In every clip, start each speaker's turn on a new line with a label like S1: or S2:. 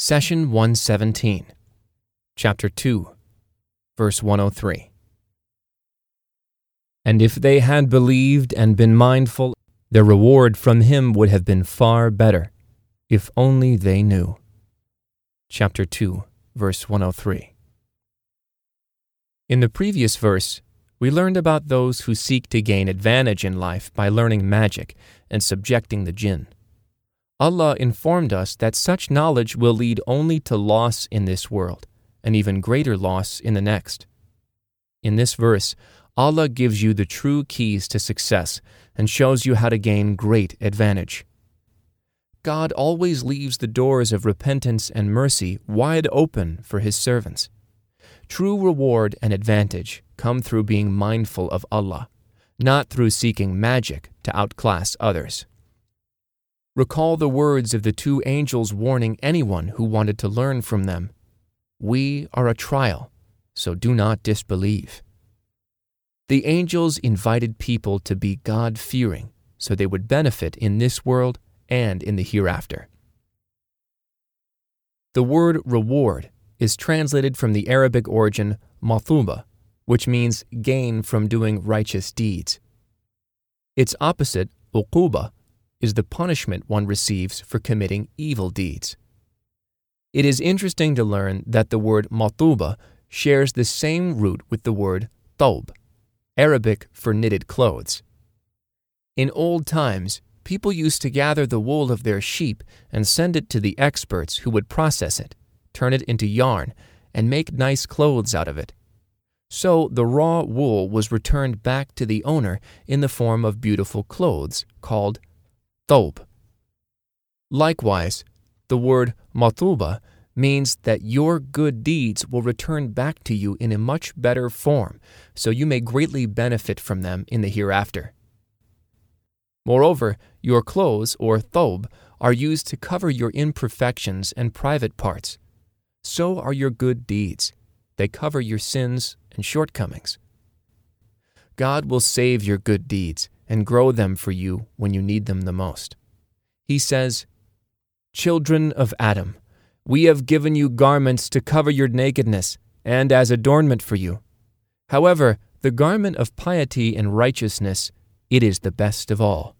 S1: Session 117, Chapter 2, Verse 103. And if they had believed and been mindful, their reward from him would have been far better, if only they knew. Chapter 2, verse 103. In the previous verse, we learned about those who seek to gain advantage in life by learning magic and subjecting the jinn. Allah informed us that such knowledge will lead only to loss in this world and even greater loss in the next. In this verse, Allah gives you the true keys to success and shows you how to gain great advantage. God always leaves the doors of repentance and mercy wide open for His servants. True reward and advantage come through being mindful of Allah, not through seeking magic to outclass others. Recall the words of the two angels warning anyone who wanted to learn from them We are a trial, so do not disbelieve. The angels invited people to be God fearing so they would benefit in this world and in the hereafter. The word reward is translated from the Arabic origin mathuba, which means gain from doing righteous deeds. Its opposite, uquba, is the punishment one receives for committing evil deeds. It is interesting to learn that the word matuba shares the same root with the word thawb, Arabic for knitted clothes. In old times, people used to gather the wool of their sheep and send it to the experts who would process it, turn it into yarn, and make nice clothes out of it. So the raw wool was returned back to the owner in the form of beautiful clothes called thawb. Likewise, the word matuba means that your good deeds will return back to you in a much better form, so you may greatly benefit from them in the hereafter. Moreover, your clothes, or thawb, are used to cover your imperfections and private parts. So are your good deeds. They cover your sins and shortcomings. God will save your good deeds and grow them for you when you need them the most. He says, Children of Adam, we have given you garments to cover your nakedness, and as adornment for you. However, the garment of piety and righteousness, it is the best of all.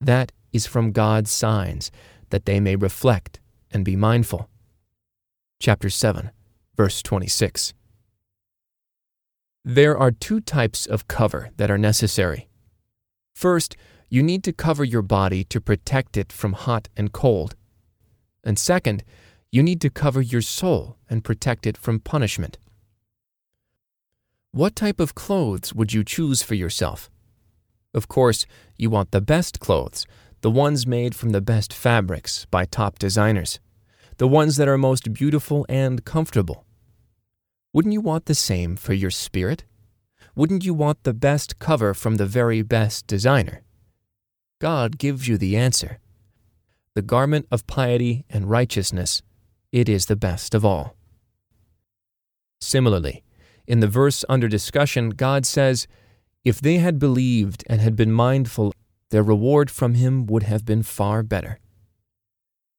S1: That is from God's signs, that they may reflect and be mindful. Chapter 7, verse 26. There are two types of cover that are necessary. First, you need to cover your body to protect it from hot and cold. And second, you need to cover your soul and protect it from punishment. What type of clothes would you choose for yourself? Of course, you want the best clothes, the ones made from the best fabrics by top designers, the ones that are most beautiful and comfortable. Wouldn't you want the same for your spirit? Wouldn't you want the best cover from the very best designer? God gives you the answer. The garment of piety and righteousness it is the best of all. Similarly, in the verse under discussion, God says, If they had believed and had been mindful, their reward from Him would have been far better.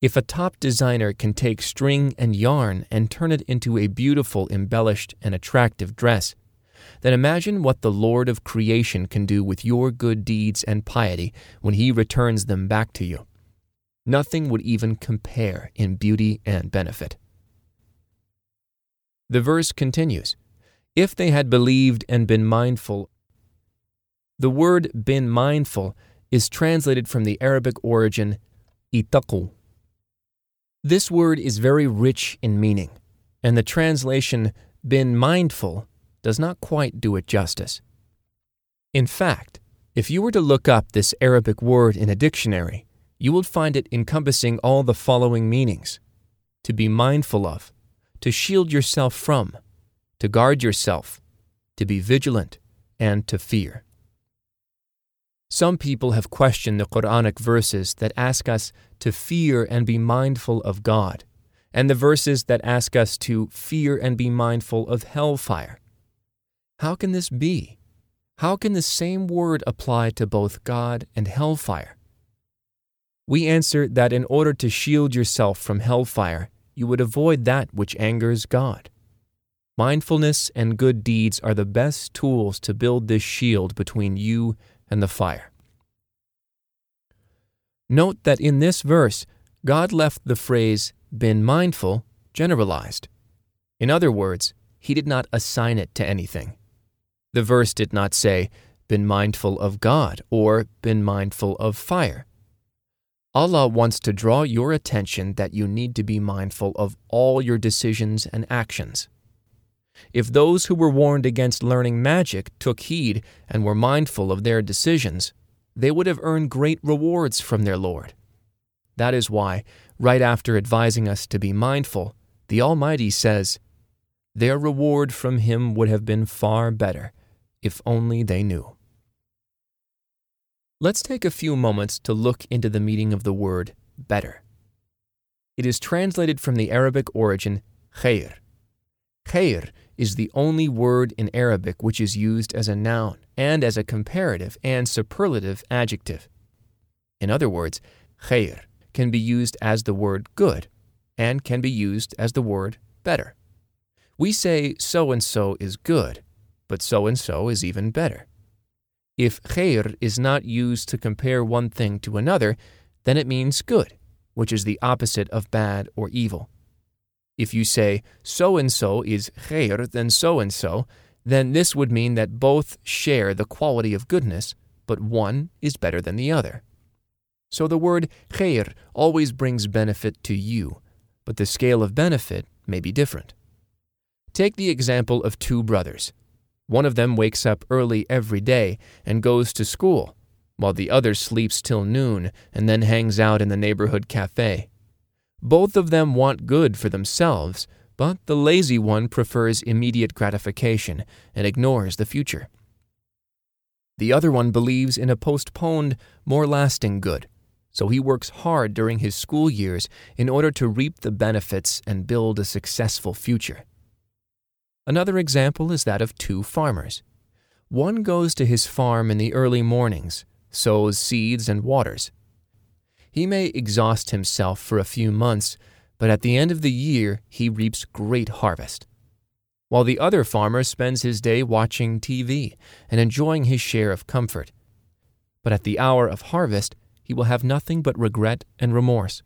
S1: If a top designer can take string and yarn and turn it into a beautiful, embellished, and attractive dress, then imagine what the Lord of creation can do with your good deeds and piety when He returns them back to you. Nothing would even compare in beauty and benefit. The verse continues If they had believed and been mindful, the word been mindful is translated from the Arabic origin itaqu. This word is very rich in meaning, and the translation been mindful does not quite do it justice. In fact, if you were to look up this Arabic word in a dictionary, you will find it encompassing all the following meanings to be mindful of, to shield yourself from, to guard yourself, to be vigilant, and to fear. Some people have questioned the Quranic verses that ask us to fear and be mindful of God, and the verses that ask us to fear and be mindful of hellfire. How can this be? How can the same word apply to both God and hellfire? We answer that in order to shield yourself from hellfire, you would avoid that which angers God. Mindfulness and good deeds are the best tools to build this shield between you and the fire. Note that in this verse, God left the phrase, been mindful, generalized. In other words, He did not assign it to anything. The verse did not say, been mindful of God or been mindful of fire. Allah wants to draw your attention that you need to be mindful of all your decisions and actions. If those who were warned against learning magic took heed and were mindful of their decisions, they would have earned great rewards from their Lord. That is why, right after advising us to be mindful, the Almighty says, Their reward from Him would have been far better, if only they knew. Let's take a few moments to look into the meaning of the word better. It is translated from the Arabic origin khair. Khair is the only word in Arabic which is used as a noun and as a comparative and superlative adjective. In other words, khair can be used as the word good and can be used as the word better. We say so and so is good, but so and so is even better. If khair is not used to compare one thing to another, then it means good, which is the opposite of bad or evil. If you say so and so is khair than so and so, then this would mean that both share the quality of goodness, but one is better than the other. So the word khair always brings benefit to you, but the scale of benefit may be different. Take the example of two brothers. One of them wakes up early every day and goes to school, while the other sleeps till noon and then hangs out in the neighborhood cafe. Both of them want good for themselves, but the lazy one prefers immediate gratification and ignores the future. The other one believes in a postponed, more lasting good, so he works hard during his school years in order to reap the benefits and build a successful future. Another example is that of two farmers. One goes to his farm in the early mornings, sows seeds and waters. He may exhaust himself for a few months, but at the end of the year he reaps great harvest. While the other farmer spends his day watching TV and enjoying his share of comfort. But at the hour of harvest, he will have nothing but regret and remorse.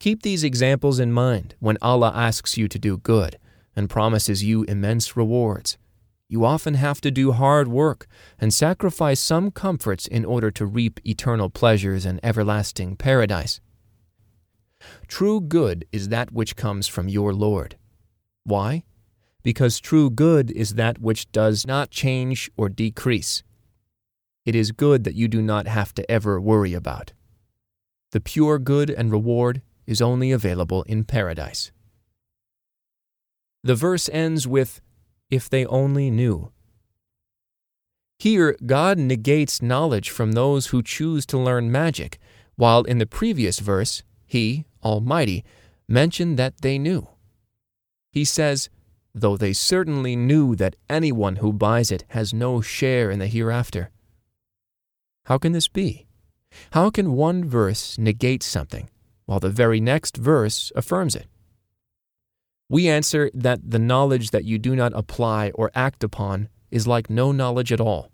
S1: Keep these examples in mind when Allah asks you to do good and promises you immense rewards. You often have to do hard work and sacrifice some comforts in order to reap eternal pleasures and everlasting paradise. True good is that which comes from your Lord. Why? Because true good is that which does not change or decrease. It is good that you do not have to ever worry about. The pure good and reward is only available in paradise. The verse ends with, If they only knew. Here, God negates knowledge from those who choose to learn magic, while in the previous verse, He, Almighty, mentioned that they knew. He says, Though they certainly knew that anyone who buys it has no share in the hereafter. How can this be? How can one verse negate something, while the very next verse affirms it? We answer that the knowledge that you do not apply or act upon is like no knowledge at all.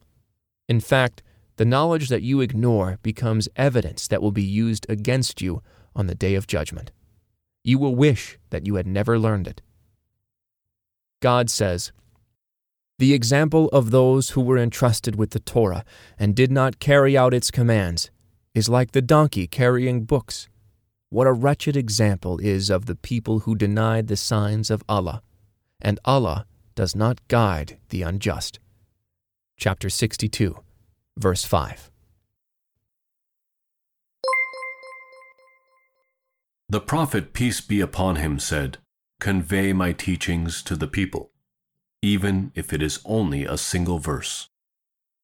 S1: In fact, the knowledge that you ignore becomes evidence that will be used against you on the day of judgment. You will wish that you had never learned it. God says, The example of those who were entrusted with the Torah and did not carry out its commands is like the donkey carrying books what a wretched example is of the people who denied the signs of Allah, and Allah does not guide the unjust. Chapter 62, verse 5.
S2: The Prophet, peace be upon him, said, Convey my teachings to the people, even if it is only a single verse.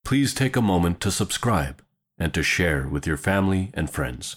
S2: Please take a moment to subscribe and to share with your family and friends.